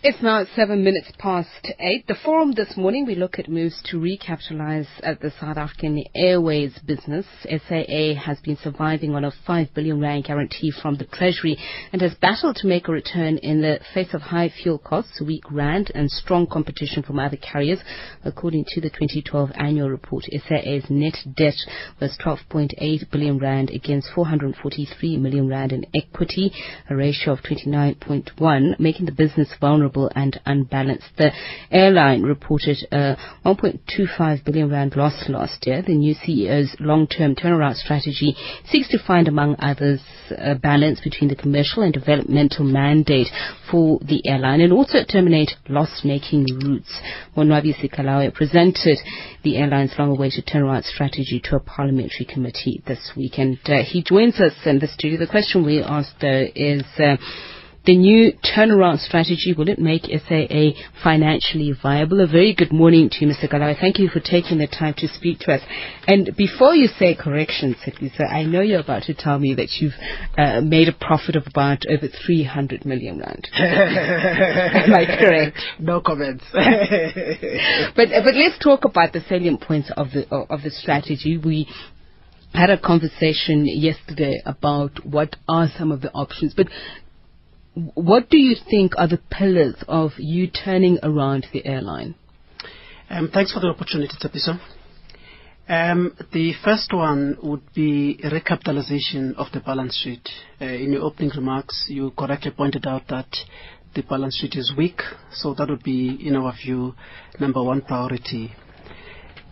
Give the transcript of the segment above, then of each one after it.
It's now seven minutes past eight. The forum this morning, we look at moves to recapitalize at the South African Airways business. SAA has been surviving on a 5 billion rand guarantee from the Treasury and has battled to make a return in the face of high fuel costs, weak rand and strong competition from other carriers. According to the 2012 annual report, SAA's net debt was 12.8 billion rand against 443 million rand in equity, a ratio of 29.1, making the business vulnerable vulnerable and unbalanced. The airline reported a 1.25 billion rand loss last year. The new CEO's long-term turnaround strategy seeks to find, among others, a balance between the commercial and developmental mandate for the airline and also terminate loss-making routes. Monwabisi Sikalawe presented the airline's long-awaited turnaround strategy to a parliamentary committee this week, and uh, he joins us in the studio. The question we asked, though, is. Uh, the new turnaround strategy, will it make SAA financially viable? A very good morning to you, Mr. Kalawe. Thank you for taking the time to speak to us. And before you say corrections, Sitlisa, I know you're about to tell me that you've uh, made a profit of about over 300 million rand. Am I correct? No comments. but but let's talk about the salient points of the of the strategy. We had a conversation yesterday about what are some of the options, but what do you think are the pillars of you turning around the airline? Um, thanks for the opportunity, Tsepiso. Um, the first one would be recapitalization of the balance sheet. Uh, in your opening remarks, you correctly pointed out that the balance sheet is weak, so that would be, in our view, number one priority.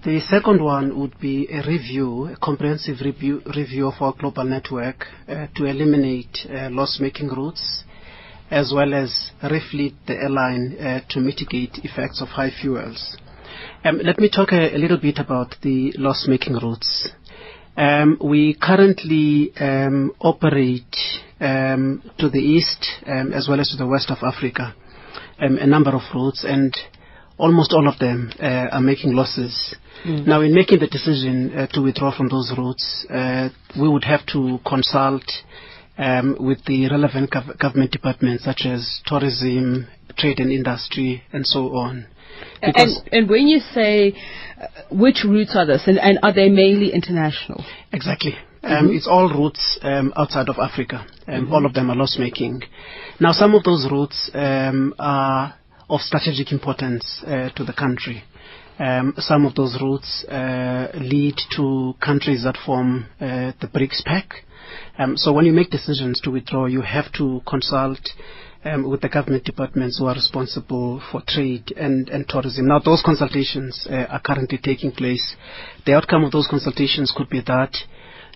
The second one would be a review, a comprehensive review, review of our global network uh, to eliminate uh, loss-making routes as well as refleet the airline uh, to mitigate effects of high fuels. Um, let me talk a, a, little bit about the loss-making routes. Um, we currently um, operate um, to the east um, as well as to the west of Africa, um, a number of routes, and almost all of them uh, are making losses. Mm. Now, in making the decision uh, to withdraw from those routes, uh, we would have to consult um, with the relevant gov- government departments such as tourism, trade and industry, and so on. And, and, when you say uh, which routes are this, and, and, are they mainly international? Exactly. Um, mm-hmm. It's all routes um, outside of Africa. and mm-hmm. All of them are loss making. Now, some of those routes um, are of strategic importance uh, to the country. Um, some of those routes uh, lead to countries that form uh, the BRICS pact. Um, so when you make decisions to withdraw, you have to consult um, with the government departments who are responsible for trade and, and tourism. Now, those consultations uh, are currently taking place. The outcome of those consultations could be that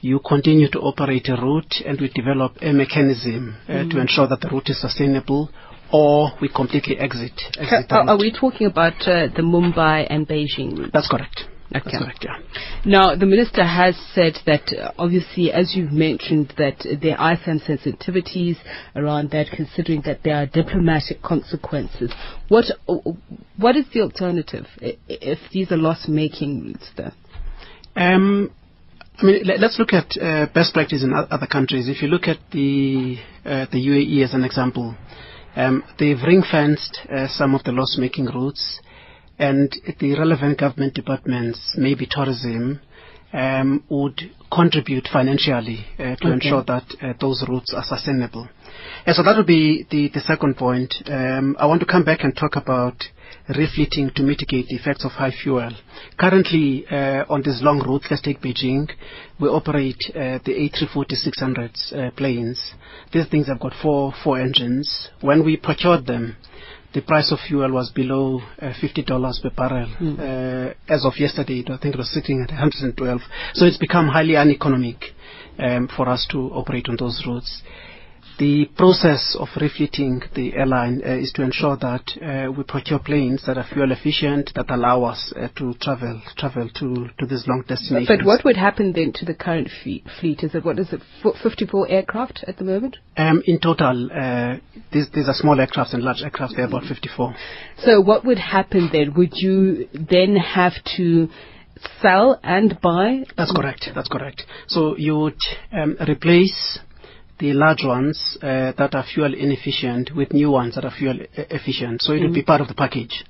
you continue to operate a route and we develop a mechanism uh, mm. to ensure that the route is sustainable or we completely exit. exit are, are we talking about uh, the Mumbai and Beijing route? That's correct. Okay. Correct, yeah. Now, the minister has said that uh, obviously, as you've mentioned, that there are some sensitivities around that, considering that there are diplomatic consequences. What uh, what is the alternative if these are loss-making routes? There. Um, I mean, let's look at uh, best practice in other countries. If you look at the uh, the UAE as an example, um, they've ring-fenced uh, some of the loss-making routes and the relevant government departments, maybe tourism, um, would contribute financially uh, to okay. ensure that uh, those routes are sustainable. And so that would be the, the second point. Um, I want to come back and talk about refleeting to mitigate the effects of high fuel. Currently, uh, on this long route, let's take Beijing, we operate uh, the A340-600 uh, planes. These things have got four, four engines. When we procured them, the price of fuel was below uh, $50 per barrel. Mm. Uh, as of yesterday, I think it was sitting at 112. So it's become highly uneconomic um, for us to operate on those routes. The process of refitting the airline uh, is to ensure that uh, we procure planes that are fuel efficient, that allow us uh, to travel travel to, to these long destinations. But what would happen then to the current fleet? Is it, what is it, 54 aircraft at the moment? Um, in total, uh, these, these are small aircraft and large aircraft, they're about 54. So what would happen then? Would you then have to sell and buy? That's correct. That's correct. So you would um, replace the large ones uh, that are fuel inefficient with new ones that are fuel efficient. So it would be part of the package.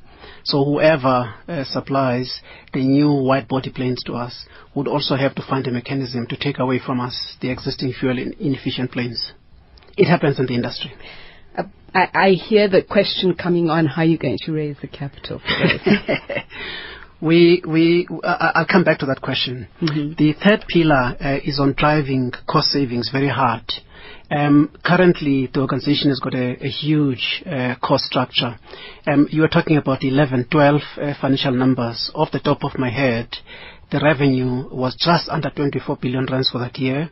So whoever uh, supplies the new wide body planes to us would also have to find a mechanism to take away from us the existing fuel in- inefficient planes. It happens in the industry. Uh, I, I hear the question coming on how you're going to raise the capital. We, we, I- I'll come back to that question. The third pillar uh, is on driving cost savings very hard. Um, currently, the organization has got a, a huge uh, cost structure. Um, you were talking about 11, 12 uh, financial numbers. Off the top of my head, the revenue was just under 24 billion rands for that year,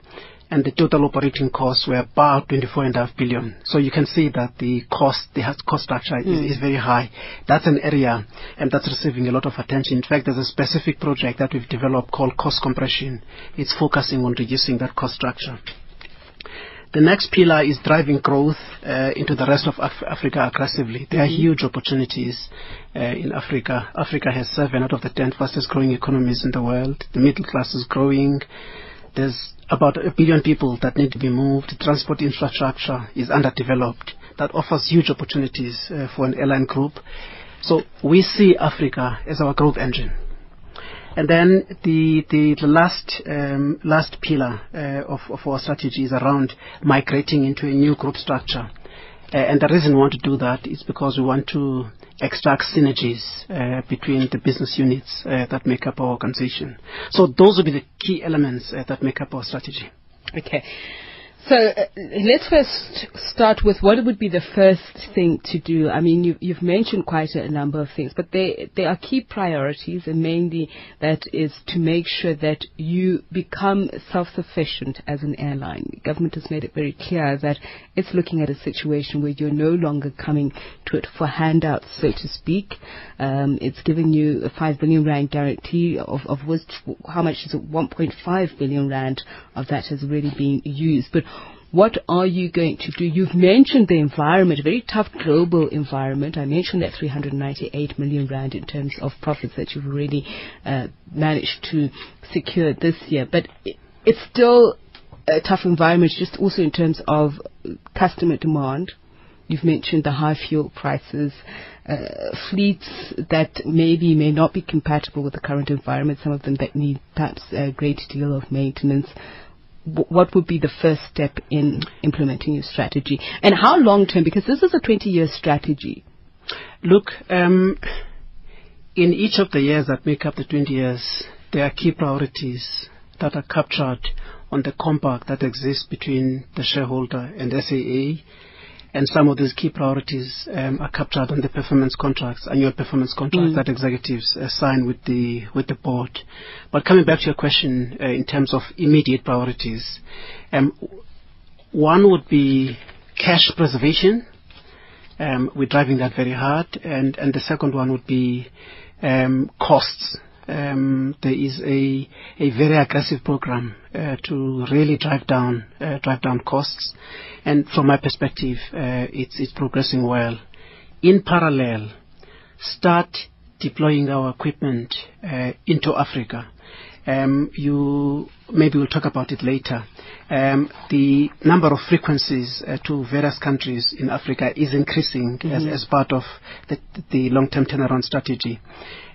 and the total operating costs were about 24.5 billion. So you can see that the cost, the cost structure is, is very high. That's an area and that's receiving a lot of attention. In fact, there's a specific project that we've developed called cost compression. It's focusing on reducing that cost structure. The next pillar is driving growth uh, into the rest of Af- Africa aggressively. There are huge opportunities uh, in Africa. Africa has seven out of the ten fastest growing economies in the world. The middle class is growing. There's about a billion people that need to be moved. Transport infrastructure is underdeveloped. That offers huge opportunities uh, for an airline group. So we see Africa as our growth engine. And then the the, the last um, last pillar uh, of, our strategy is around migrating into a new group structure. Uh, and the reason we want to do that is because we want to extract synergies uh, between the business units that make up our organization. So those will be the key elements that make up our strategy. Okay. So uh, let's first start with what would be the first thing to do. I mean, you, you've mentioned quite a number of things, but there are key priorities, and mainly that is to make sure that you become self-sufficient as an airline. The government has made it very clear that it's looking at a situation where you're no longer coming to it for handouts, so to speak. Um, it's giving you a five billion rand guarantee, of, of which how much is it? 1.5 billion rand of that has already been used, but what are you going to do? You've mentioned the environment, a very tough global environment. I mentioned that 398 million rand in terms of profits that you've already uh, managed to secure this year, but it, it's still a tough environment, just also in terms of customer demand. You've mentioned the high fuel prices, uh, fleets that maybe may not be compatible with the current environment, some of them that need perhaps a great deal of maintenance. What would be the first step in implementing your strategy? And how long term? Because this is a 20 year strategy. Look, um, in each of the years that make up the 20 years, there are key priorities that are captured on the compact that exists between the shareholder and SAA. And some of these key priorities um, are captured on the performance contracts, annual performance contracts that executives uh, sign with the with the board. But coming back to your question uh, in terms of immediate priorities, um, one would be cash preservation. Um, we're driving that very hard. And, and the second one would be um, costs. Um, there is a, a very aggressive program uh, to really drive down uh, drive down costs. And from my perspective, uh, it's, it's progressing well. In parallel, start deploying our equipment uh, into Africa. Um, you maybe we'll talk about it later. Um, the number of frequencies uh, to various countries in Africa is increasing as, as part of the, the long-term turnaround strategy.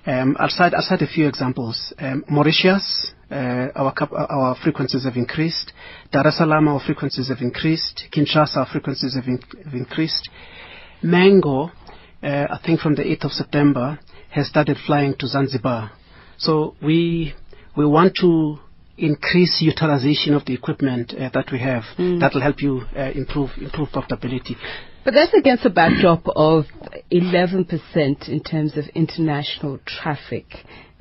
Um, I'll cite, I'll cite a few examples. Um, Mauritius, uh, our, frequencies have increased. Dar es Salaam, our frequencies have increased. Kinshasa, our frequencies have, in- have increased. Mango, uh, I think from the 8th of September, has started flying to Zanzibar. So we we want to increase utilization of the equipment uh, that we have. That will help you uh, improve improve profitability. But that's against a backdrop of 11% in terms of international traffic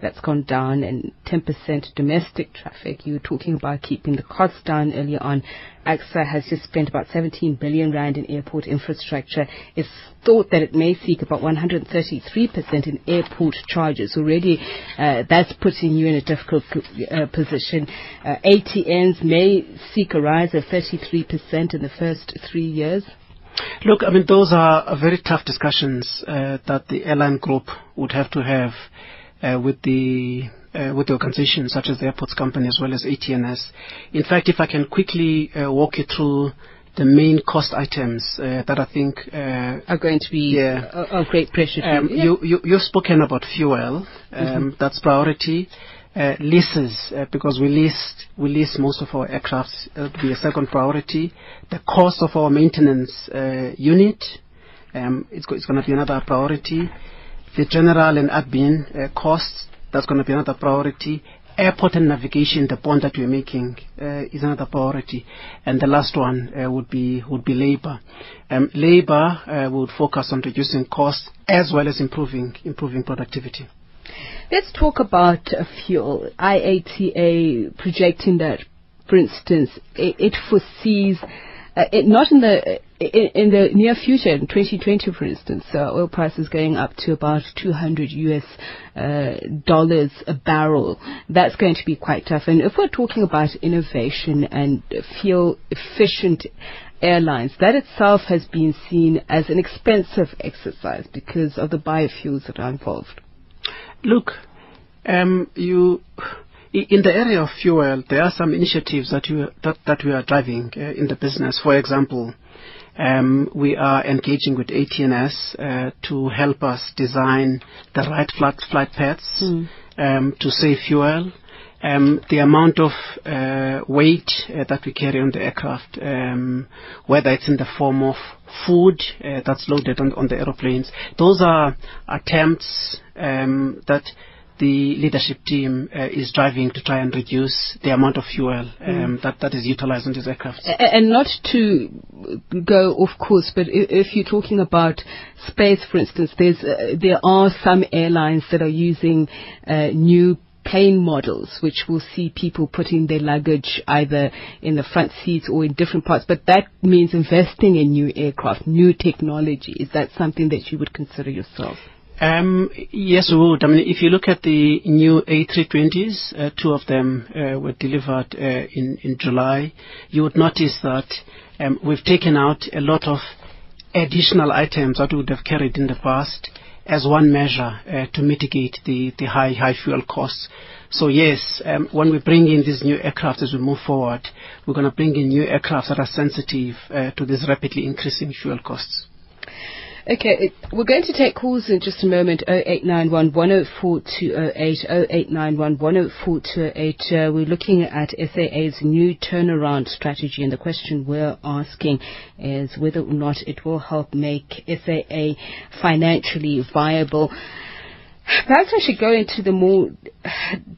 that's gone down and 10% domestic traffic. You were talking about keeping the costs down earlier on. ACSA has just spent about 17 billion rand in airport infrastructure. It's thought that it may seek about 133% in airport charges. Already, uh, that's putting you in a difficult uh, position. Uh, ATNS may seek a rise of 33% in the first three years. Look, I mean, those are, very tough discussions uh, that the airline group would have to have uh, with the uh, with the organizations such as the airports company as well as ATNS. In fact, if I can quickly uh, walk you through the main cost items uh, that I think uh, are going to be yeah. of great pressure. Um, yeah. you, you, you've spoken about fuel. Um, Mm-hmm. That's priority. Uh, leases, uh, because we lease we lease most of our aircraft, uh, to be a second priority. The cost of our maintenance uh, unit, um, it's, go- it's going to be another priority. The general and admin uh, costs, that's going to be another priority. Airport and navigation, the bond that we're making, uh, is another priority. And the last one uh, would be would be labor. Um, labor uh, would focus on reducing costs as well as improving improving productivity. Let's talk about uh, fuel. IATA projecting that, for instance, it, it foresees, uh, it, not in the in, in the near future, in 2020, for instance, uh, oil prices going up to about 200 US uh, dollars a barrel. That's going to be quite tough. And if we're talking about innovation and fuel efficient airlines, that itself has been seen as an expensive exercise because of the biofuels that are involved. Look, um, you i- in the area of fuel, there are some initiatives that you that, that we are driving uh, in the business. For example, um, we are engaging with ATNS uh, to help us design the right flight, flight paths um, to save fuel. Um, the amount of uh, weight uh, that we carry on the aircraft, um, whether it's in the form of food uh, that's loaded on, on the aeroplanes, those are attempts um, that the leadership team uh, is driving to try and reduce the amount of fuel um, that, that is utilized on these aircraft. And not to go off course, but if you're talking about space, for instance, there's uh, there are some airlines that are using uh, new plane models, which will see people putting their luggage either in the front seats or in different parts. But that means investing in new aircraft, new technology. Is that something that you would consider yourself? Um, yes, we would. I mean, if you look at the new A320s, uh, two of them uh, were delivered uh, in, in July, you would notice that um, we've taken out a lot of additional items that would have carried in the past as one measure uh, to mitigate the, high fuel costs. So yes, um, when we bring in these new aircraft as we move forward, we're going to bring in new aircraft that are sensitive uh, to these rapidly increasing fuel costs. Okay, it, we're going to take calls in just a moment. 0891 104 208, 0891 104 208. Uh, we're looking at SAA's new turnaround strategy, and the question we're asking is whether or not it will help make SAA financially viable. Perhaps I should go into the more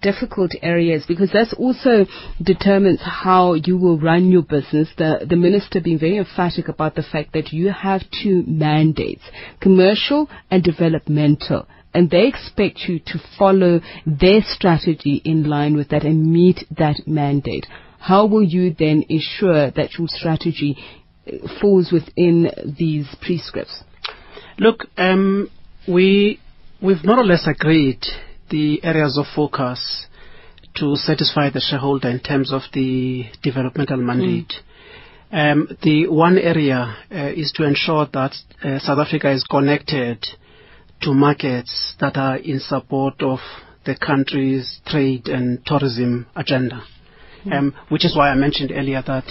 difficult areas because that also determines how you will run your business. The the minister being very emphatic about the fact that you have two mandates, commercial and developmental. And they expect you to follow their strategy in line with that and meet that mandate. How will you then ensure that your strategy uh, falls within these prescripts? Look, um, we we've more or less agreed the areas of focus to satisfy the shareholder in terms of the developmental mandate. Um, the one area uh, is to ensure that uh, South Africa is connected to markets that are in support of the country's trade and tourism agenda. Um, which is why I mentioned earlier that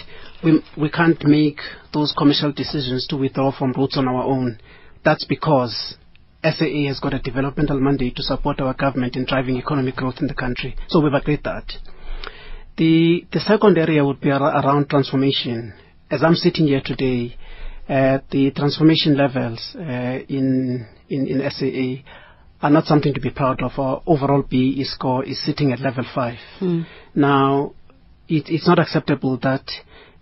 we, we can't make those commercial decisions to withdraw from routes on our own. That's because SAA has got a developmental mandate to support our government in driving economic growth in the country. So we've agreed that. The, the second area would be ar- around transformation. As I'm sitting here today, uh, the transformation levels uh, in, in, in SAA are not something to be proud of. Our overall BE score is sitting at level 5. Now, it, it's not acceptable that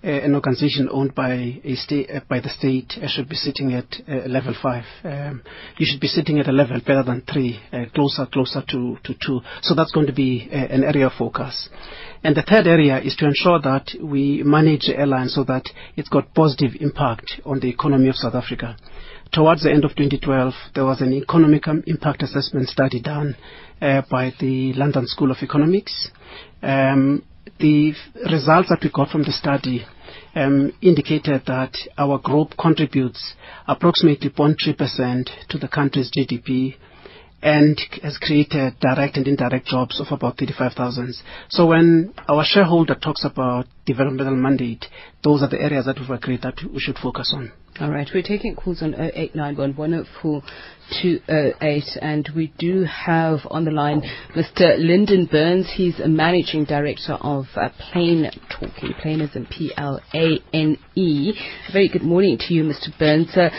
an organization owned by a state uh, by the state uh, should be sitting at uh, level five. Um, you should be sitting at a level better than three, uh, closer closer to, to two. So that's going to be uh, an area of focus. And the third area is to ensure that we manage the airline so that it's got positive impact on the economy of South Africa. Towards the end of 2012, there was an economic um, impact assessment study done uh, by the London School of Economics. Um, the results that we got from the study um, indicated that our group contributes approximately 0.3% to the country's GDP and has created direct and indirect jobs of about 35,000. So when our shareholder talks about developmental mandate, those are the areas that we've agreed that we should focus on. All right, we're taking calls on 0891104208 and we do have on the line Mr. Lyndon Burns. He's a managing director of uh, Plane Talking. Plane is in P-L-A-N-E. Very good morning to you, Mr. Burns. Uh,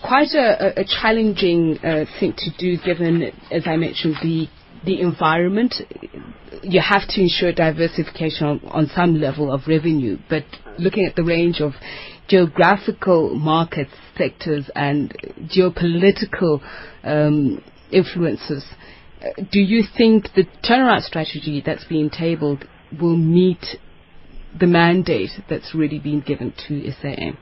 quite a, a challenging uh, thing to do given, as I mentioned, the the environment. You have to ensure diversification on, on some level of revenue, but looking at the range of geographical markets, sectors, and geopolitical um, influences, uh, do you think the turnaround strategy that's being tabled will meet the mandate that's really been given to SAA?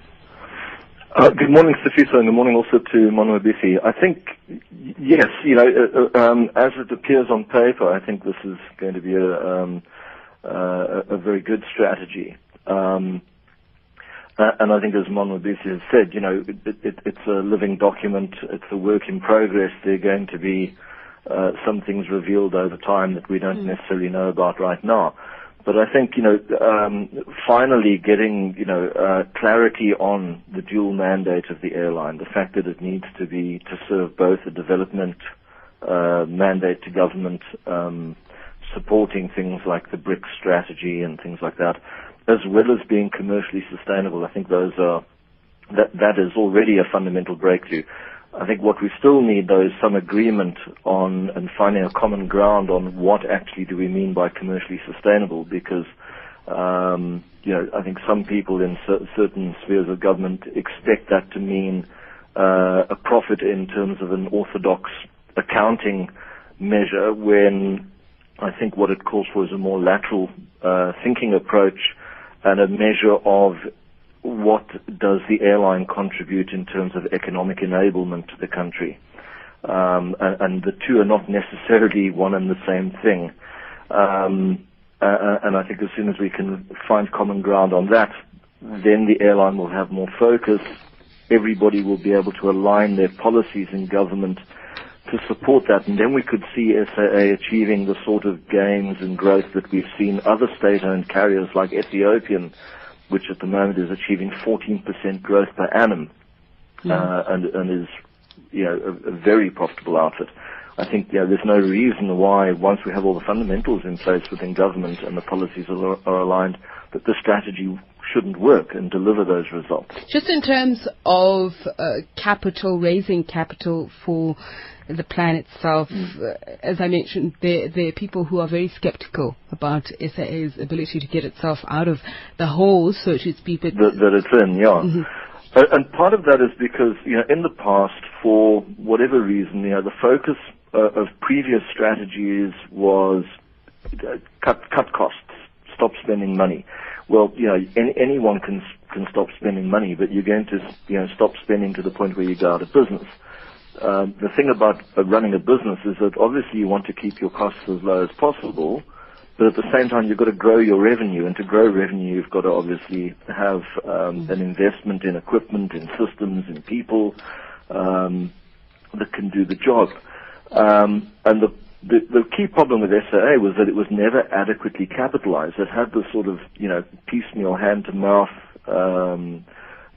Uh, good morning, Sifiso, and good morning also to Monwabisi. I think, yes, you know, uh, uh, um, as it appears on paper, I think this is going to be a, um, uh, a very good strategy. Um, and I think as Monwabisi has said, you know, it, it, it's a living document, it's a work in progress. There are going to be uh, some things revealed over time that we don't mm. necessarily know about right now. But I think, you know, um, finally getting, you know, uh, clarity on the dual mandate of the airline, the fact that it needs to be to serve both a development uh, mandate to government, um, supporting things like the BRICS strategy and things like that, as well as being commercially sustainable. I think those are that that is already a fundamental breakthrough. I think what we still need, though, is some agreement on and finding a common ground on what actually do we mean by commercially sustainable, because um, you know I think some people in cer- certain spheres of government expect that to mean uh, a profit in terms of an orthodox accounting measure, when I think what it calls for is a more lateral uh, thinking approach and a measure of what does the airline contribute in terms of economic enablement to the country? Um, and, and, the two are not necessarily one and the same thing. Um, uh, and I think as soon as we can find common ground on that, then the airline will have more focus. Everybody will be able to align their policies in government to support that, and then we could see SAA achieving the sort of gains and growth that we've seen other state-owned carriers like Ethiopian which at the moment is achieving 14% growth per annum, yeah. uh, and, and is you know a, a, very profitable outfit. I think you know, there's no reason why once we have all the fundamentals in place within government and the policies are, are aligned that the strategy shouldn't work and deliver those results. Just in terms of uh, capital, raising capital for the plan itself, mm. uh, as I mentioned, there, there, are people who are very skeptical about SAA's ability to get itself out of the hole, so to speak. That, that it's in, yeah. Mm-hmm. Uh, and part of that is because, you know, in the past, for whatever reason, you know, the focus uh, of previous strategies was uh, cut, cut costs, stop spending money. Well, you know, any, anyone can can stop spending money, but you're going to, you know, stop spending to the point where you go out of business. Um, the thing about uh, running a business is that obviously you want to keep your costs as low as possible, but at the same time you've got to grow your revenue, and to grow revenue you've got to obviously have um, an investment in equipment, in systems, in people um, that can do the job. Um, and the, the, the key problem with SAA was that it was never adequately capitalized. It had this sort of you know piecemeal hand to mouth. Um,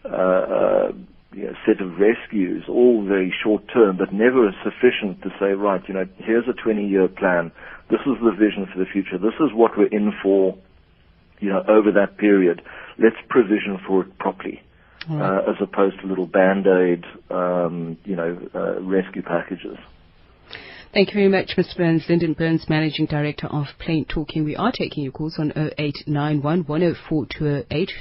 uh, uh, you know, set of rescues, all very short term, but never sufficient to say, right, you know, here's a 20 year plan. This is the vision for the future. This is what we're in for, you know, over that period. Let's provision for it properly. Uh, as opposed to little band-aid, um, you know, uh, rescue packages. Thank you very much, Mr. Burns. Lyndon Burns, Managing Director of Plane Talking. We are taking your calls on 0891 104 208.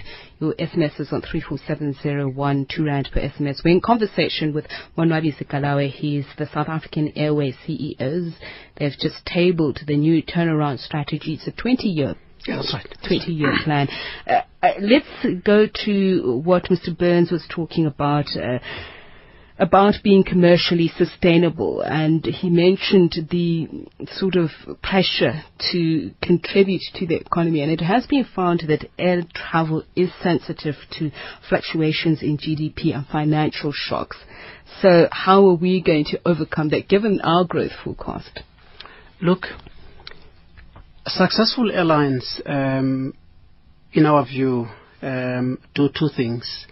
Your SMS is on 34701, 2 rand per SMS. We're in conversation with Monwabisi Kalawe. He's the South African Airways CEOs. They've just tabled the new turnaround strategy. It's a 20 year that's right. 20 year plan. Uh, uh, let's go to what Mr. Burns was talking about. Uh, about being commercially sustainable, and he mentioned the sort of pressure to contribute to the economy. And it has been found that air travel is sensitive to fluctuations in GDP and financial shocks. So, how are we going to overcome that given our growth forecast? Look, successful airlines, um, in our view, um, do two things.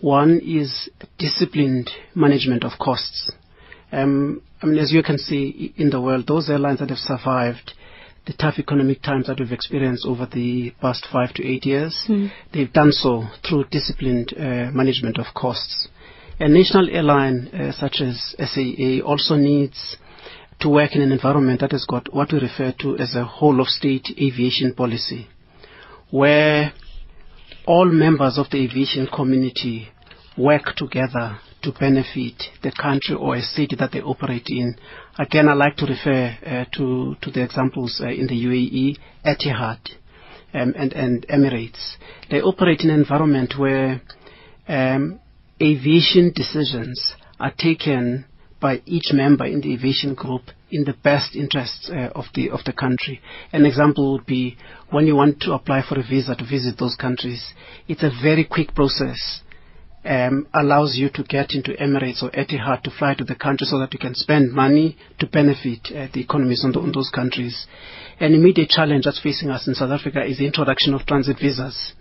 One is disciplined management of costs. Um, I mean, as you can see in the world, those airlines that have survived the tough economic times that we've experienced over the past five to eight years, mm. they've done so through disciplined uh, management of costs. A national airline uh, such as SAA also needs to work in an environment that has got what we refer to as a whole of state aviation policy, where all members of the aviation community work together to benefit the country or a city that they operate in. Again, I like to refer uh, to, to the examples uh, in the UAE, Etihad um, and, and Emirates. They operate in an environment where um, aviation decisions are taken by each member in the aviation group in the best interests uh, of the of the country. An example would be when you want to apply for a visa to visit those countries. It's a very quick process. Um, allows you to get into Emirates or Etihad to fly to the country so that you can spend money to benefit uh, the economies on, the, on those countries. An immediate challenge that's facing us in South Africa is the introduction of transit visas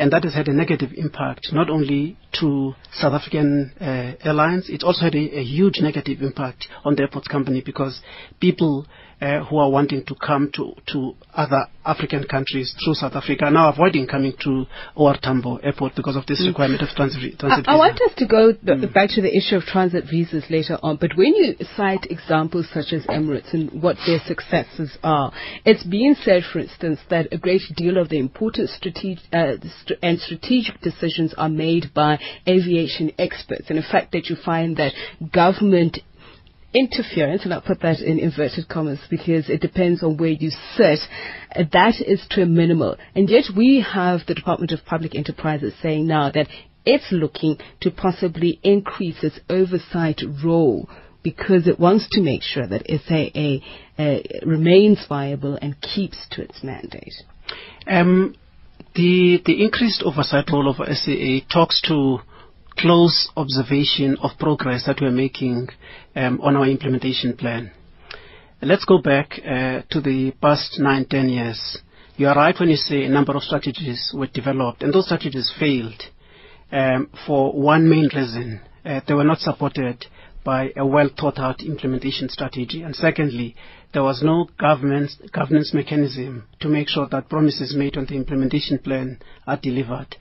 and that has had a negative impact not only to South African uh, airlines, it also had a, a, huge negative impact on the airports company because people uh, who are wanting to come to, to other African countries through South Africa are now avoiding coming to OR Tambo Airport because of this mm. requirement of transit, transit I, I, want us to go mm. back to the issue of transit visas later on, but when you cite examples such as Emirates and what their successes are, it's being said, for instance, that a great deal of the important strategic uh, st- and strategic decisions are made by aviation experts, and the fact that you find that government interference, and I'll put that in inverted commas because it depends on where you sit, that is to a minimal. And yet we have the Department of Public Enterprises saying now that it's looking to possibly increase its oversight role because it wants to make sure that SAA uh, remains viable and keeps to its mandate. Um, the the increased oversight role of SAA talks to close observation of progress that we're making um, on our implementation plan. Let's go back uh, to the past nine, ten years. You are right when you say a number of strategies were developed, and those strategies failed um, for one main reason. Uh, they were not supported by a well thought out implementation strategy. And secondly, there was no governance mechanism to make sure that promises made on the implementation plan are delivered.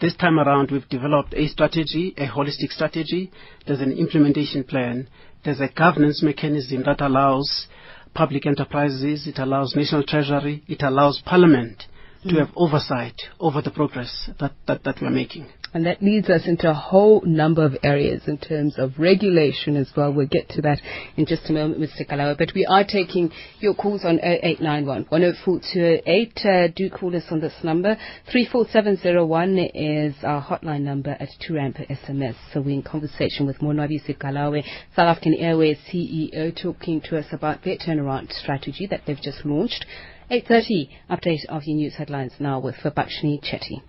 This time around, we've developed a strategy, a holistic strategy. There's an implementation plan. There's a governance mechanism that allows public enterprises, it allows national treasury, it allows parliament mm. to have oversight over the progress that, that, that we're making. And that leads us into a whole number of areas in terms of regulation as well. We'll get to that in just a moment, Mr. Kalawe. But we are taking your calls on 0891 104208. Uh, do call us on this number. 34701 is our hotline number at 2 Rand SMS. So we're in conversation with Monwabisi Kalawe, South African Airways CEO, talking to us about their turnaround strategy that they've just launched. 8.30, update of your news headlines now with Fabakshini Chetty.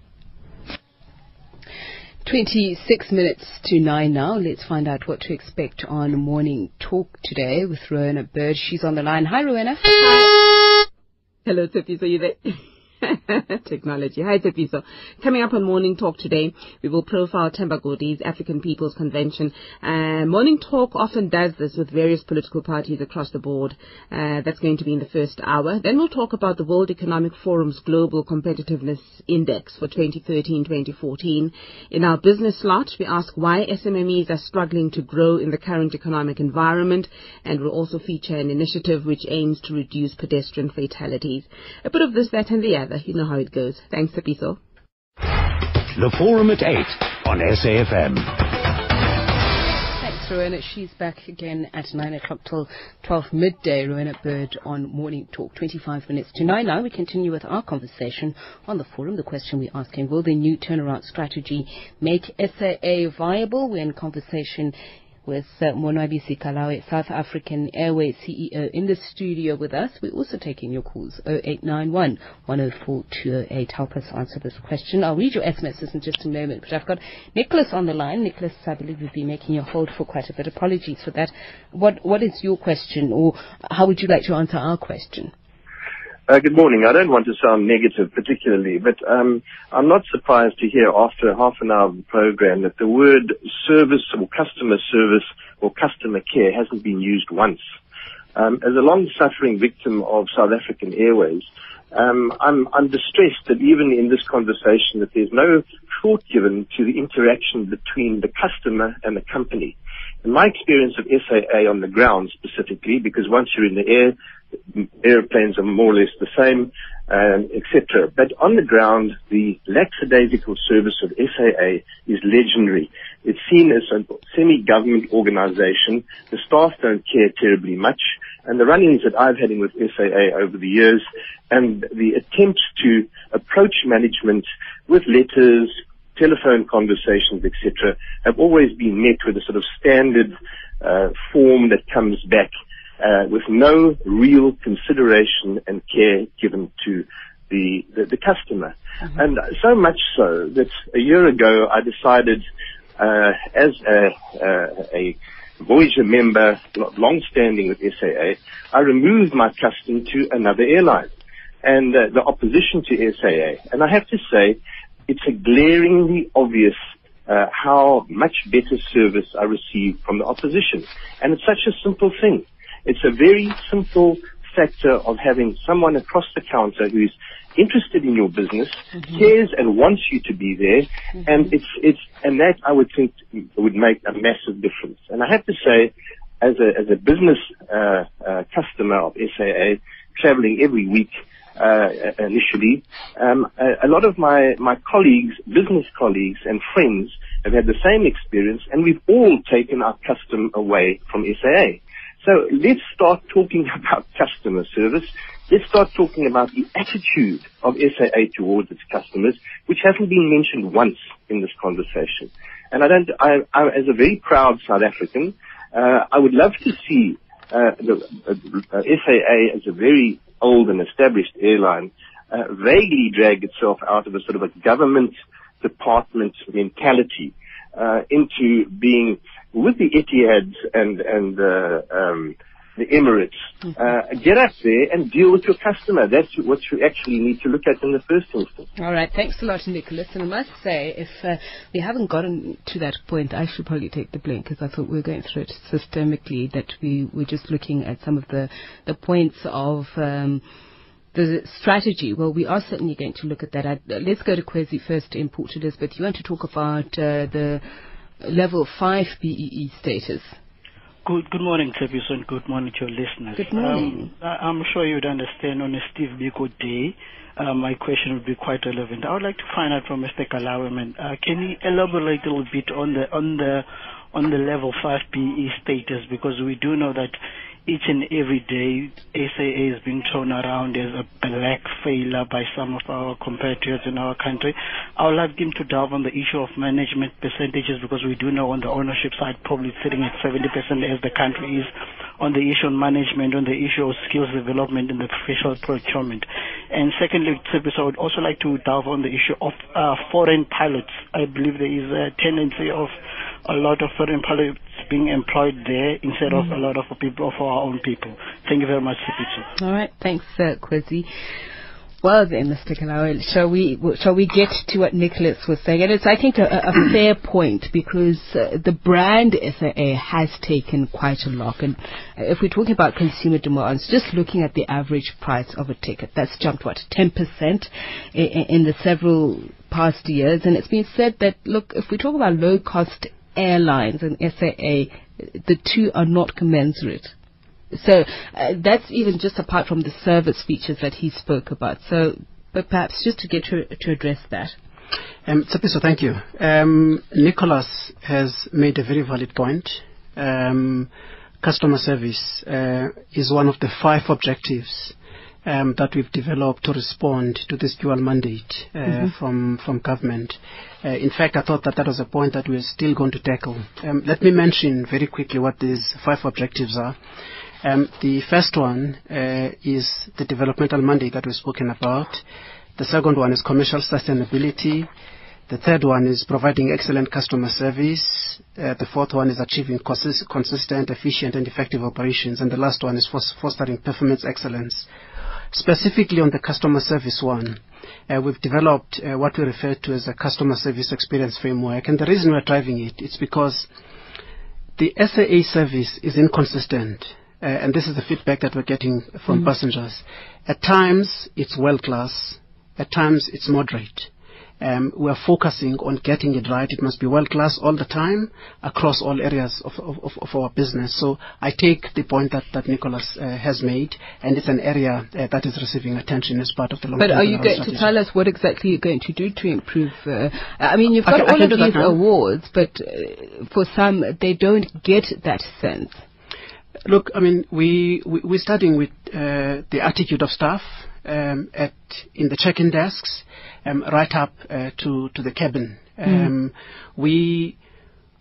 26 minutes to 9 now. Let's find out what to expect on Morning Talk today with Rowena Bird. She's on the line. Hi, Rowena. Hi. Hello, Tiffy. So you there? Technology. Hi, Tsepiso. Coming up on Morning Talk today, we will profile Themba Godi's African People's Convention. Uh, Morning Talk often does this with various political parties across the board. Uh, that's going to be in the first hour. Then we'll talk about the World Economic Forum's Global Competitiveness Index for 2013-2014. In our business slot, we ask why SMMEs are struggling to grow in the current economic environment, and we'll also feature an initiative which aims to reduce pedestrian fatalities. A bit of this, that, and the other you know how it goes. Thanks, Tsepiso. The Forum at 8 on SAFM. Thanks, Rowena. She's back again at 9 o'clock till 12 midday. Rowena Bird on Morning Talk. 25 minutes to 9 now. We continue with our conversation on the forum. The question we're asking, will the new turnaround strategy make SAA viable? We're in conversation with uh, Monwabisi South African Airways CEO, in the studio with us. We're also taking your calls 0891 104 208. Help us answer this question. I'll read your SMSs in just a moment, but I've got Nicholas on the line. Nicholas, I believe you've been making you hold for quite a bit. Apologies for that. What What is your question, or how would you like to answer our question? Uh, good morning. I don't want to sound negative particularly, but um, I'm not surprised to hear after half an hour of the program that the word service or customer service or customer care hasn't been used once. Um, as a long-suffering victim of South African Airways, um, I'm, I'm distressed that even in this conversation that there's no thought given to the interaction between the customer and the company. In my experience of SAA on the ground specifically, because once you're in the air, airplanes are more or less the same, um, etc. But on the ground, the lackadaisical service of SAA is legendary. It's seen as a semi-government organization. The staff don't care terribly much. And the run-ins that I've had in with SAA over the years and the attempts to approach management with letters, telephone conversations, etc., have always been met with a sort of standard uh, form that comes back uh, with no real consideration and care given to the the, the customer, mm-hmm. and so much so that a year ago I decided, uh, as a, uh, a Voyager member, long-standing with SAA, I removed my custom to another airline, and uh, the opposition to SAA, and I have to say, it's a glaringly obvious uh, how much better service I receive from the opposition. And it's such a simple thing. It's a very simple factor of having someone across the counter who's interested in your business, mm-hmm. cares and wants you to be there, mm-hmm. and it's it's and that I would think would make a massive difference. And I have to say, as a as a business uh, uh, customer of SAA, traveling every week. Uh, initially, um, a, a lot of my, my colleagues, business colleagues and friends have had the same experience and we've all taken our custom away from SAA. So let's start talking about customer service. Let's start talking about the attitude of SAA towards its customers, which hasn't been mentioned once in this conversation. And I don't, I, I as a very proud South African, uh, I would love to see uh, the uh, SAA as a very old and established airline uh, vaguely drag itself out of a sort of a government department mentality uh, into being with the Etihads and and uh, um, the Emirates, mm-hmm. uh, get up there and deal with your customer. That's what you actually need to look at in the first instance. All right, thanks a lot, Nicholas. And I must say, if uh, we haven't gotten to that point, I should probably take the blame because I thought we were going through it systemically. That we were just looking at some of the the points of. Um, the strategy, well, we are certainly going to look at that. I, let's go to Kwezi first in Port Elizabeth. You want to talk about uh, the level 5 BEE status. Good, good morning, and good morning to your listeners. Good morning. Um, I, am sure you'd understand on a Steve Biko day, uh, my question would be quite relevant. I would like to find out from Mr. Kalaweman, uh, can you elaborate a little bit on the on the on the level 5 PE status because we do know that each and every day SAA is being thrown around as a black failure by some of our competitors in our country. I would like him to delve on the issue of management percentages because we do know on the ownership side probably sitting at 70% as the country is on the issue of management, on the issue of skills development and the professional procurement. And secondly, I would also like to delve on the issue of uh, foreign pilots. I believe there is a tendency of a lot of foreign pilots being employed there instead mm. of a lot of people for our own people. Thank you very much, Sipitu. All right, thanks, uh, Kwezi. Well Mr. Kalawe, shall we shall we get to what Nicholas was saying? And it's I think a, a fair point because uh, the brand SAA has taken quite a lot. And if we're talking about consumer demands, just looking at the average price of a ticket, that's jumped what ten percent in, in the several past years. And it's been said that look, if we talk about low cost airlines and SAA, the two are not commensurate. So uh, that's even just apart from the service features that he spoke about. So, but perhaps just to get to, to address that. Um, so thank you. Um, Nicholas has made a very valid point. Um, customer service uh, is one of the five objectives um, that we've developed to respond to this dual mandate uh, Mm-hmm. from from government. Uh, in fact, I thought that that was a point that we're still going to tackle. Um, let me mention very quickly what these five objectives are. Um, the first one uh, is the developmental mandate that we've spoken about. The second one is commercial sustainability. The third one is providing excellent customer service. Uh, the fourth one is achieving consist- consistent, efficient, and effective operations. And the last one is fos- fostering performance excellence. Specifically on the customer service one, uh, we've developed uh, what we refer to as a customer service experience framework. And the reason we're driving it is because the SAA service is inconsistent. Uh, and this is the feedback that we're getting from passengers. At times, it's world class. At times, it's moderate. Um, we're focusing on getting it right. It must be world class all the time across all areas of, of, of, our business. So I take the point that, that Nicholas uh, has made, and it's an area uh, that is receiving attention as part of the long But are you going to tell us what exactly you're going to do to improve? Uh, I mean, you've got can- all of these awards, but uh, for some, they don't get that sense. Look, I mean, we, we we're starting with uh, the attitude of staff um, at in the check-in desks, um, right up uh, to to the cabin. Um, We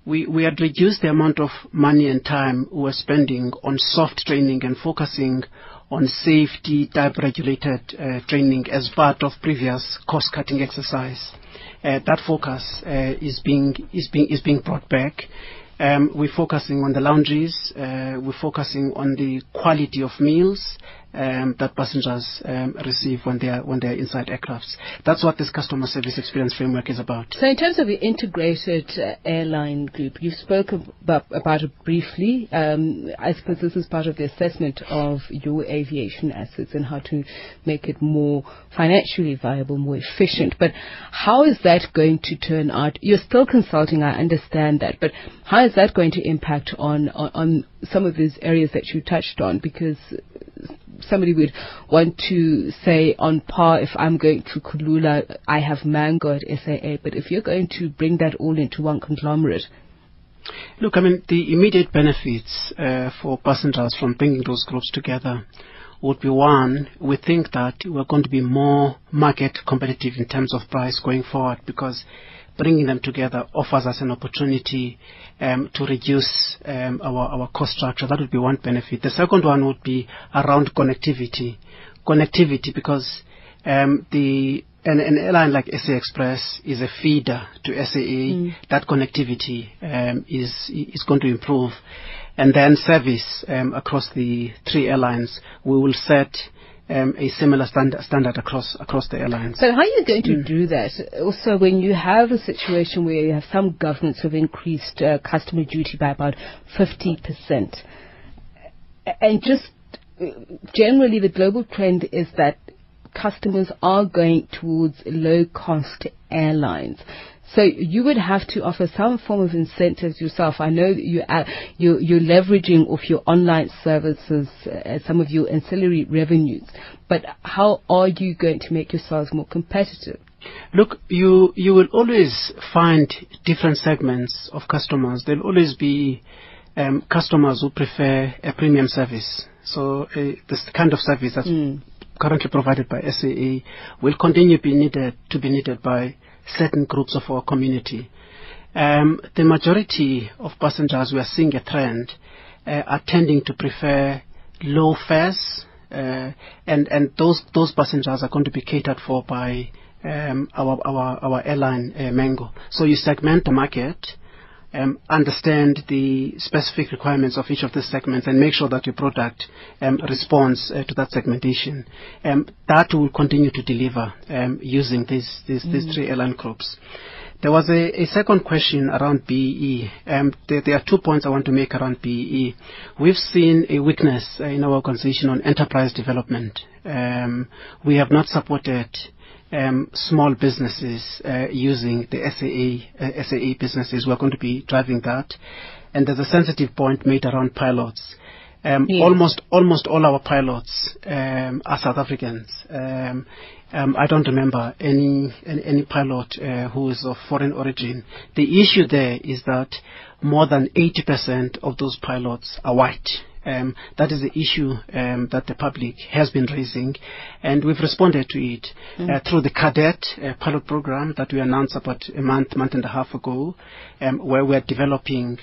we we had reduced the amount of money and time we were spending on soft training and focusing on safety type-regulated uh, training as part of previous cost-cutting exercise. Uh, that focus uh, is being is being is being brought back. Um, we're focusing on the lounges. Uh, we're focusing on the quality of meals that passengers um, receive when they are when they are inside aircrafts. That's what this customer service experience framework is about. So, in terms of the integrated uh, airline group, you spoke about, about it briefly. Um, I suppose this is part of the assessment of your aviation assets and how to make it more financially viable, more efficient. But how is that going to turn out? You're still consulting, I understand that, but how is that going to impact on, on, on some of these areas that you touched on? Because somebody would want to say on par if I'm going to Kulula, I have Mango at SAA, but if you're going to bring that all into one conglomerate, Look, I mean, the immediate benefits uh, for passengers from bringing those groups together would be one, we think that we're going to be more market competitive in terms of price going forward because bringing them together offers us an opportunity um, to reduce um, our, our cost structure. That would be one benefit. The second one would be around connectivity. Connectivity because um, the an, an airline like SA Express is a feeder to SAA. That connectivity um, is is going to improve, and then service um, across the three airlines. We will set um, a similar standard standard across across the airlines. So how are you going to do that? Also, when you have a situation where you have some governments who have increased uh, customer duty by about 50%, and just generally the global trend is that customers are going towards low-cost airlines. So you would have to offer some form of incentives yourself. I know you are, you're, you're leveraging off your online services, uh, some of your ancillary revenues. But how are you going to make yourselves more competitive? Look, you you will always find different segments of customers. There'll always be um, customers who prefer a premium service. So uh, this kind of service that's currently provided by SAA will continue to be needed to be needed by certain groups of our community. Um, the majority of passengers, we are seeing a trend, uh, are tending to prefer low fares, uh, and and those those passengers are going to be catered for by um, our our our airline uh, Mango. So you segment the market, um, understand the specific requirements of each of the segments, and make sure that your product um, responds uh, to that segmentation. Um, that will continue to deliver um, using these these, these three airline groups. There was a, a second question around BEE. Um, there, there are two points I want to make around BEE. We've seen a weakness uh, in our organization on enterprise development. Um, we have not supported small businesses uh, using the SAA, uh, SAA businesses. We're going to be driving that. And there's a sensitive point made around pilots. Um, Yes. Almost almost all our pilots um, are South Africans. Um, um, I don't remember any any, any pilot uh, who is of foreign origin. The issue there is that more than 80% of those pilots are white. Um, that is the issue um, that the public has been raising, and we've responded to it mm. uh, through the cadet uh, pilot program that we announced about a month, month and a half ago, um, where we're developing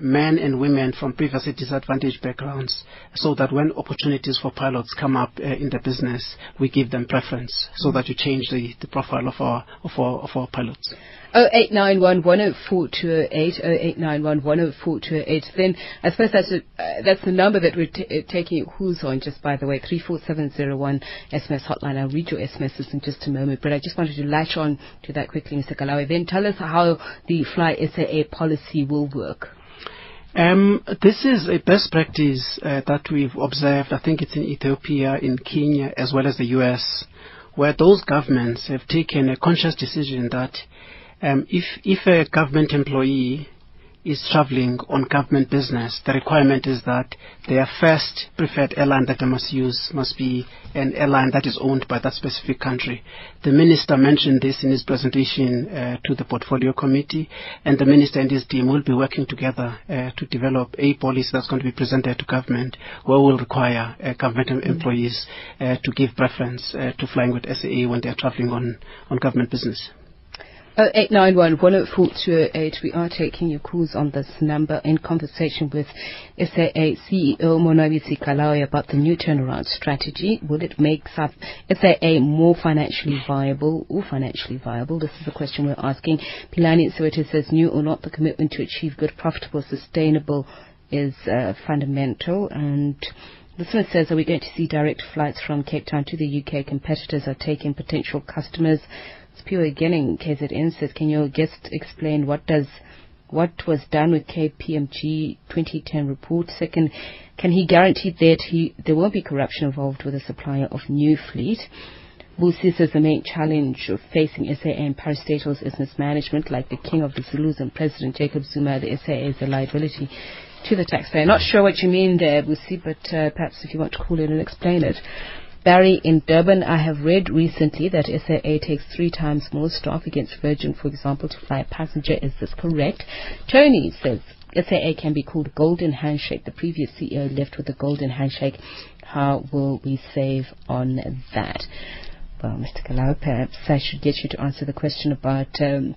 men and women from previously disadvantaged backgrounds so that when opportunities for pilots come up uh, in the business, we give them preference so that you change the, the profile of our, of our, of our pilots. 0891 104 Then I suppose that's, a, uh, that's the number that we're t- uh, taking who's on just by the way, 34701 SMS hotline. I'll read your SMSs in just a moment, but I just wanted to latch on to that quickly, Mr. Kalawe. Then tell us how the Fly SAA policy will work. Um, this is a best practice uh, that we've observed. I think it's in Ethiopia, in Kenya, as well as the US, where those governments have taken a conscious decision that um, if, if a government employee is traveling on government business, the requirement is that their first preferred airline that they must use must be an airline that is owned by that specific country. The minister mentioned this in his presentation uh, to the portfolio committee, and the minister and his team will be working together uh, to develop a policy that's going to be presented to government, where we'll require uh, government mm-hmm. employees uh, to give preference uh, to flying with SAA when they are traveling on, on government business. 0891 We are taking your calls on this number in conversation with SAA CEO Monwabisi Kalawe about the new turnaround strategy. Will it make SAA more financially viable or financially viable? This is the question we're asking. Pilani Soweto says new or not, the commitment to achieve good, profitable, sustainable is uh, fundamental and this one says, are we going to see direct flights from Cape Town to the UK? Competitors are taking potential customers Pure beginning, KZN says, can your guest explain what does what was done with KPMG 2010 report? Second, can he guarantee that he, there won't be corruption involved with the supplier of new fleet? Busi says the main challenge facing SAA and parastatals is mismanagement, like the king of the Zulus and President Jacob Zuma. The SAA is a liability to the taxpayer. Not sure what you mean there, Busi, but uh, perhaps if you want to call in and explain it. Barry in Durban, I have read recently that SAA takes three times more staff against Virgin, for example, to fly a passenger. Is this correct? Tony says SAA can be called golden handshake. The previous CEO left with a golden handshake. How will we save on that? Well, Mr. Kalawe, perhaps I should get you to answer the question about um,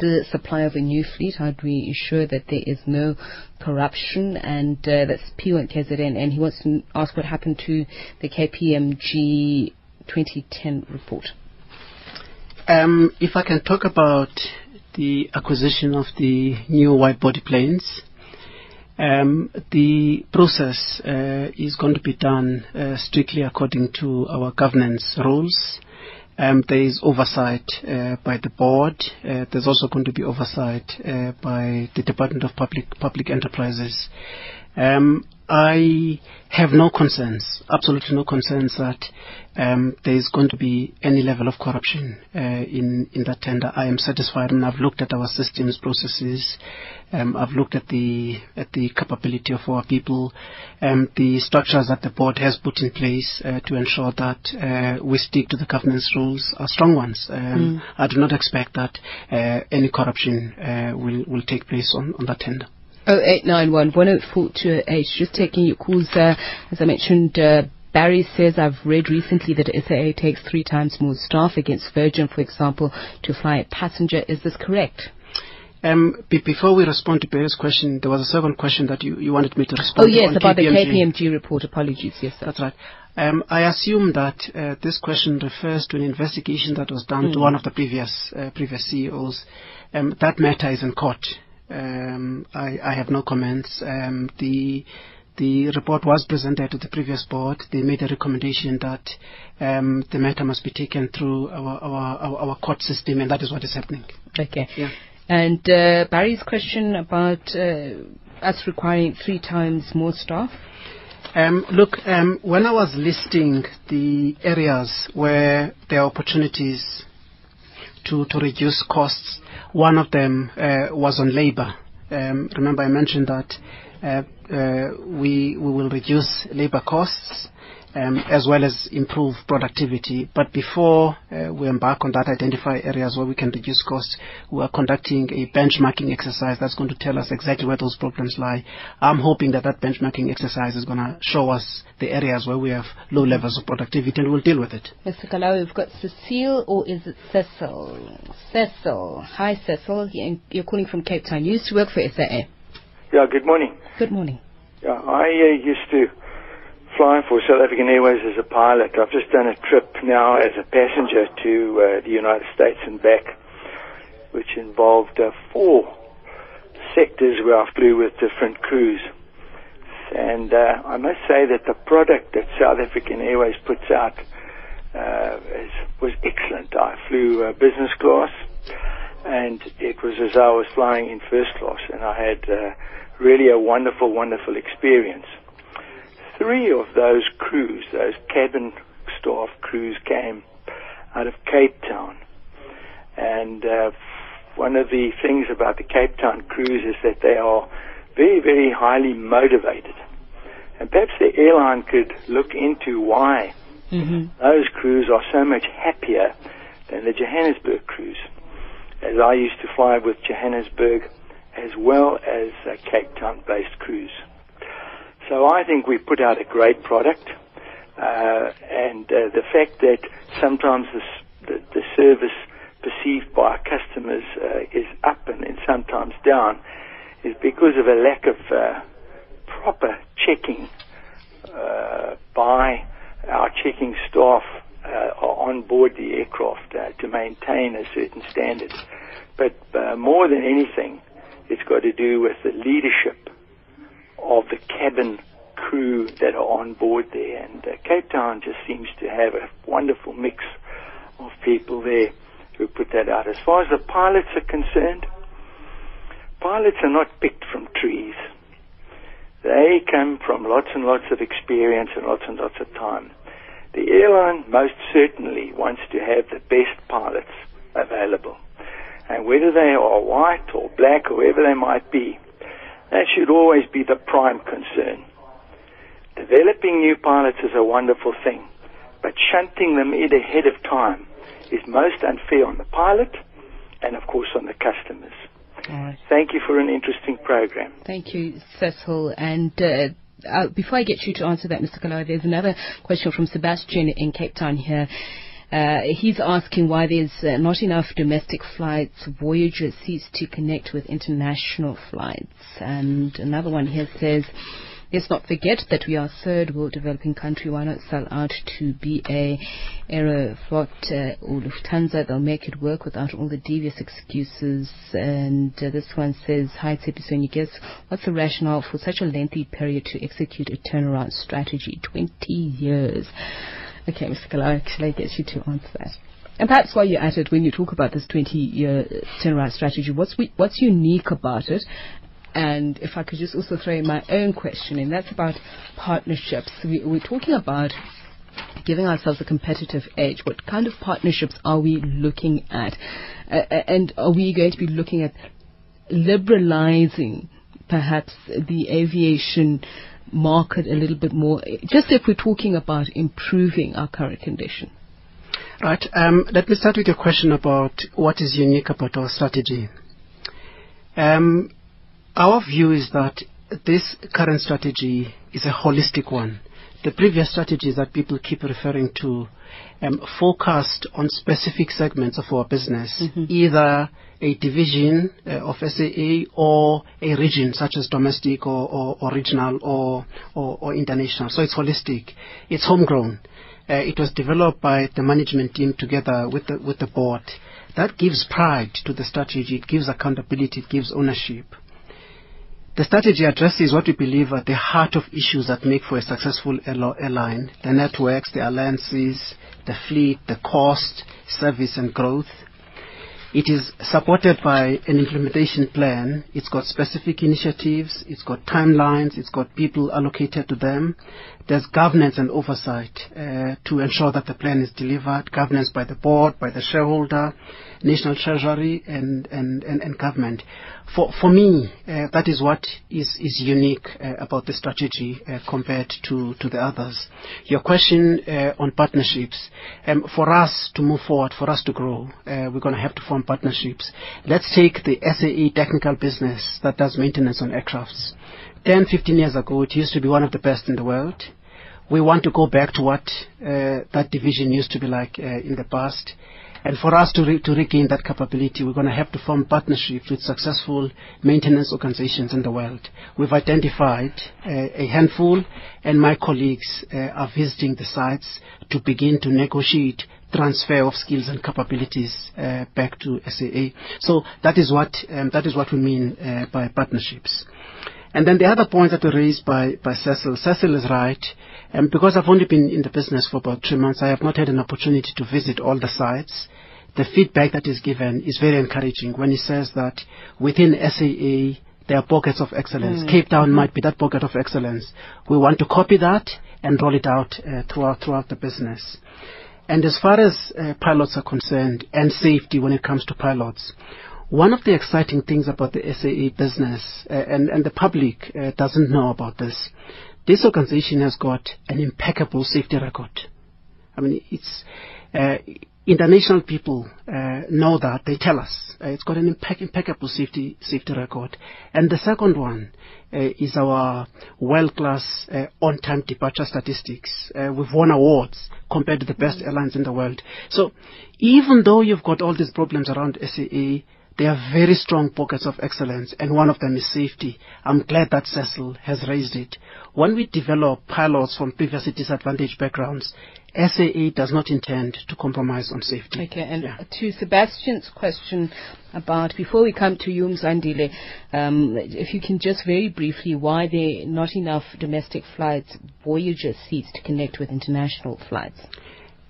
the supply of a new fleet? How do we ensure that there is no corruption? And uh, that's P1 KZN. And he wants to ask what happened to the KPMG 2010 report. Um, if I can talk about the acquisition of the new wide-body planes, um, the process uh, is going to be done uh, strictly according to our governance rules. Um, there is oversight uh, by the board. Uh, there's also going to be oversight uh, by the Department of Public Public Enterprises. Um, I have no concerns, absolutely no concerns that um, there is going to be any level of corruption uh, in in that tender. I am satisfied, and I've looked at our systems, processes. Um, I've looked at the at the capability of our people, um, the structures that the board has put in place uh, to ensure that uh, we stick to the governance rules are strong ones. Um, mm. I do not expect that uh, any corruption uh, will will take place on, on that tender. 0891 10428. Just taking your calls, as I mentioned, uh, Barry says, I've read recently that SAA takes three times more staff against Virgin, for example, to fly a passenger. Is this correct? Um, b- before we respond to Barry's question, there was a second question that you, you wanted me to respond to. Oh, yes, about KPMG. the KPMG report. Apologies, yes, sir. That's right. Um, I assume that uh, this question refers to an investigation that was done mm. to one of the previous uh, previous CEOs. Um, that matter is in court. Um, I, I, have no comments. Um, the the report was presented to the previous board. They made a recommendation that um, the matter must be taken through our, our, our, our, court system, and that is what is happening. Okay. Yeah. And uh, Barry's question about uh, us requiring three times more staff. Um, look, um, when I was listing the areas where there are opportunities to, to reduce costs, one of them uh, was on labor. Um, remember, I mentioned that we, we will reduce labor costs um, as well as improve productivity. But before uh, we embark on that, identify areas where we can reduce costs, we are conducting a benchmarking exercise that's going to tell us exactly where those problems lie. I'm hoping that that benchmarking exercise is going to show us the areas where we have low levels of productivity and we'll deal with it. Mr. Kalawe, we've got Cecile or is it Cecil? Cecil. Hi, Cecil. You're calling from Cape Town. You used to work for SAA. Yeah, good morning. Good morning. Yeah, I uh, used to fly for South African Airways as a pilot. I've just done a trip now as a passenger to uh, the United States and back, which involved uh, four sectors where I flew with different crews. And uh, I must say that the product that South African Airways puts out uh, is, was excellent. I flew uh, business class, and it was as I was flying in first class, and I had uh, really a wonderful, wonderful experience. Three of those crews, those cabin staff crews, came out of Cape Town, and uh, one of the things about the Cape Town crews is that they are very, very highly motivated. And perhaps the airline could look into why mm-hmm. those crews are so much happier than the Johannesburg crews. As I used to fly with Johannesburg as well as uh, Cape Town based crews. So I think we put out a great product. Uh, and uh, the fact that sometimes the, the service perceived by our customers uh, is up and, and, sometimes down is because of a lack of uh, proper checking uh, by our checking staff on board the aircraft uh, to maintain a certain standard. But uh, more than anything, it's got to do with the leadership of the cabin crew that are on board there. And Cape Town just seems to have a wonderful mix of people there who put that out. As far as the pilots are concerned, pilots are not picked from trees. They come from lots and lots of experience and lots and lots of time. The airline most certainly wants to have the best pilots available. And whether they are white or black or whoever they might be, that should always be the prime concern. Developing new pilots is a wonderful thing, but shunting them in ahead of time is most unfair on the pilot and, of course, on the customers. Right. Thank you for an interesting program. Thank you, Cecil. And uh, uh, before I get you to answer that, Mr. Kalawe, there's another question from Sebastian in Cape Town here. Uh, he's asking why there's uh, not enough domestic flights. Voyager ceased to connect with international flights. And another one here says, Let's not forget that we are a third world developing country. Why not sell out to BA, Aeroflot, uh, or Lufthansa? They'll make it work without all the devious excuses. And uh, this one says, Hi, Tsepiso, you guess what's the rationale for such a lengthy period to execute a turnaround strategy? 20 years. Okay, Mr. Kalawe, I get you to answer that. And perhaps while you're at it, when you talk about this 20-year turnaround strategy, what's we, what's unique about it, and if I could just also throw in my own question, and that's about partnerships. We, we're talking about giving ourselves a competitive edge. What kind of partnerships are we looking at? Uh, and are we going to be looking at liberalizing perhaps the aviation market a little bit more, just if we're talking about improving our current condition? Right. Um, let me start with your question about what is unique about our strategy. Um, our view is that this current strategy is a holistic one. The previous strategies that people keep referring to um, focused on specific segments of our business, mm-hmm. either a division uh, of SAA or a region such as domestic or, or, or regional or, or, or, international. So it's holistic. It's homegrown. Uh, it was developed by the management team together with the, with the board. That gives pride to the strategy. It gives accountability. It gives ownership. The strategy addresses what we believe are the heart of issues that make for a successful airline, the networks, the alliances, the fleet, the cost, service and growth. It is supported by an implementation plan. It's got specific initiatives. It's got timelines. It's got people allocated to them. There's governance and oversight uh, to ensure that the plan is delivered. Governance by the board, by the shareholder, national treasury and, and, and, and government. For, for me, uh, that is what is, is unique uh, about the strategy uh, compared to, to the others. Your question uh, on partnerships, um, for us to move forward, for us to grow, uh, we're going to have to form partnerships. Let's take the SAA technical business that does maintenance on aircrafts. 10, 15 years ago, it used to be one of the best in the world. We want to go back to what uh, that division used to be like in the past. And for us to, re- to regain that capability, we're going to have to form partnerships with successful maintenance organizations in the world. We've identified uh, a handful, and my colleagues uh, are visiting the sites to begin to negotiate transfer of skills and capabilities uh, back to SAA. So that is what um, that is what we mean uh, by partnerships. And then the other point that was raised by, by Cecil, Cecil is right. And because I've only been in the business for about three months, I have not had an opportunity to visit all the sites. The feedback that is given is very encouraging when he says that within SAA, there are pockets of excellence. Mm. Cape Town might be that pocket of excellence. We want to copy that and roll it out uh, throughout, throughout the business. And as far as uh, pilots are concerned and safety when it comes to pilots, one of the exciting things about the SAA business, uh, and, and the public uh, doesn't know about this, this organization has got an impeccable safety record. I mean, it's uh, international people uh, know that. They tell us uh, it's got an impe- impeccable safety safety record. And the second one uh, is our world-class uh, on-time departure statistics. Uh, we've won awards compared to the best airlines in the world. So even though you've got all these problems around SAA, there are very strong pockets of excellence, and one of them is safety. I'm glad that Cecil has raised it. When we develop pilots from previously disadvantaged backgrounds, SAA does not intend to compromise on safety. Okay, and Yeah. to Sebastian's question about, before we come to you, Mzandile, um, if you can just very briefly, why there are not enough domestic flights, Voyager seats to connect with international flights?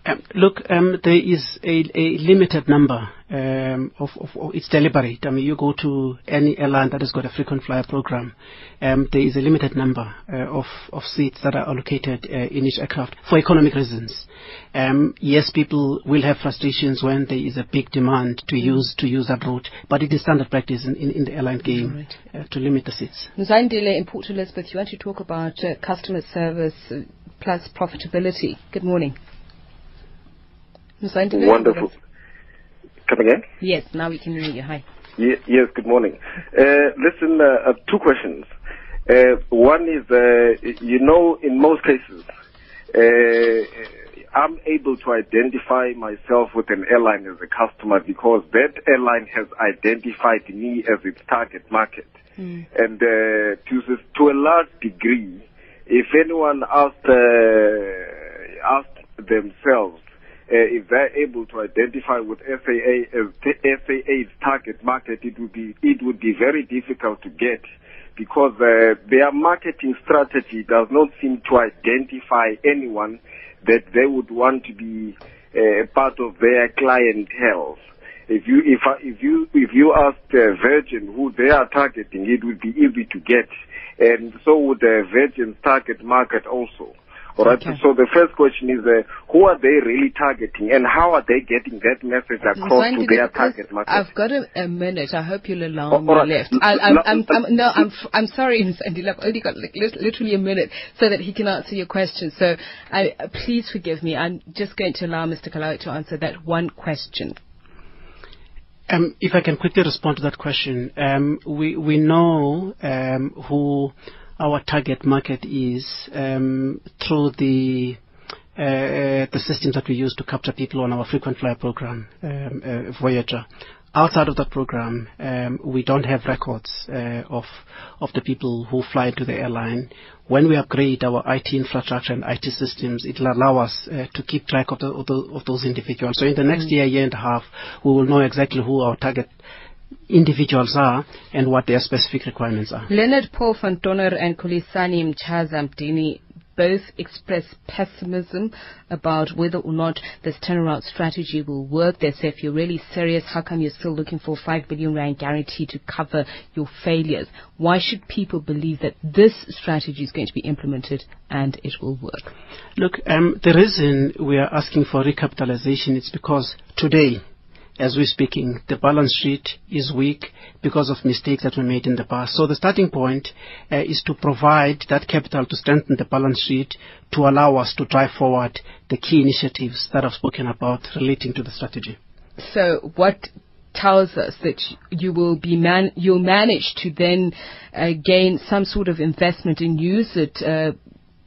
Um, look, um, there is a, a limited number um, of, of, of it's deliberate. I mean, you go to any airline that has got a frequent flyer program, um, there is a limited number uh, of, of seats that are allocated uh, in each aircraft for economic reasons. Um, yes, people will have frustrations when there is a big demand to use to use that route, but it is standard practice in, in, in the airline game uh, to limit the seats. Mzandile in Port Elizabeth, you want to talk about uh, customer service uh, plus profitability. Good morning. Wonderful. Come again? Yes, now we can hear you. Hi. Ye- Yes, good morning. Uh, Listen, uh, uh, two questions. Uh, One is, uh, you know, in most cases, uh, I'm able to identify myself with an airline as a customer because that airline has identified me as its target market. And uh, to to a large degree, if anyone asked uh, asked themselves if they're able to identify with SAA as t- SAA's target market, it would be it would be very difficult to get because uh, their marketing strategy does not seem to identify anyone that they would want to be uh, part of their clientele. If you if if you if you asked uh, Virgin who they are targeting, it would be easy to get, and so would uh, Virgin's target market also. All right. Okay. So the first question is, uh, who are they really targeting, and how are they getting that message across to their target market? I've got a, a minute. I hope you'll allow Oh, me all right. left. L- I, I'm, l- I'm, l- I'm, no, I'm, f- I'm sorry, Mzandile. I've only got like, literally a minute so that he can answer your question. So I, uh, please forgive me. I'm just going to allow Mr. Kalawe to answer that one question. Um, if I can quickly respond to that question, um, we we know um, who our target market is um, through the uh, uh, the systems that we use to capture people on our frequent flyer program, um, uh, Voyager. Outside of that program, um, we don't have records uh, of of the people who fly into the airline. When we upgrade our IT infrastructure and IT systems, it will allow us uh, to keep track of, the, of, the, of those individuals. So in the next year, year and a half, we will know exactly who our target individuals are and what their specific requirements are. Leonard Paul van Donner and Kulisani Mchaza Mdini both express pessimism about whether or not this turnaround strategy will work. They say if you're really serious, how come you're still looking for 5 billion rand guarantee to cover your failures? Why should people believe that this strategy is going to be implemented and it will work? Look, um, the reason we are asking for recapitalization is because today as we're speaking, the balance sheet is weak because of mistakes that were made in the past. So the starting point uh, is to provide that capital to strengthen the balance sheet to allow us to drive forward the key initiatives that I've spoken about relating to the strategy. So what tells us that you will be man- you'll manage to then uh, gain some sort of investment and use it uh,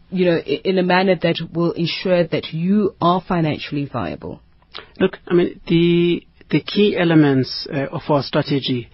you know in a manner that will ensure that you are financially viable look i mean the the key elements uh, of our strategy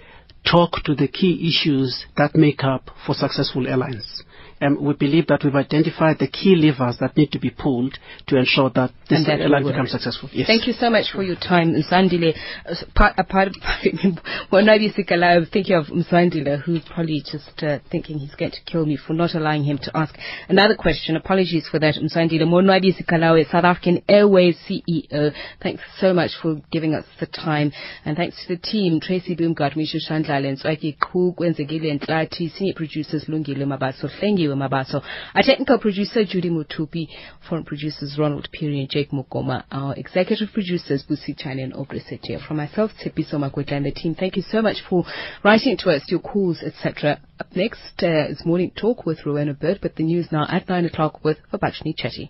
talk to the key issues that make up for successful airlines we believe that we've identified the key levers that need to be pulled to ensure that this that airline becomes successful. Yes. Thank you so much for your time, Mzandile. Uh, part, a part of well, maybe I'm thinking of Mzandile, who's probably just uh, thinking he's going to kill me for not allowing him to ask another question. Apologies for that, Mzandile. Monwabisi Kalawe, South African Airways CEO. Thanks so much for giving us the time, and thanks to the team, Tracy Boomgart, Misha Shandlala, and Swaki Kug, Wenzegile, and Tlati, senior producers Lungile Mabaso. Thank you. Mabaso. Our technical producer, Judy Mutupi. Foreign producers, Ronald Peary and Jake Mukoma. Our executive producers, Busi Chani and Aubrey Setia. From myself, Tsepiso Makwetla and the team, thank you so much for writing to us, your calls, etc. Up next uh, is Morning Talk with Rowena Baird, but the news now at 9 o'clock with Vabachni Chetty.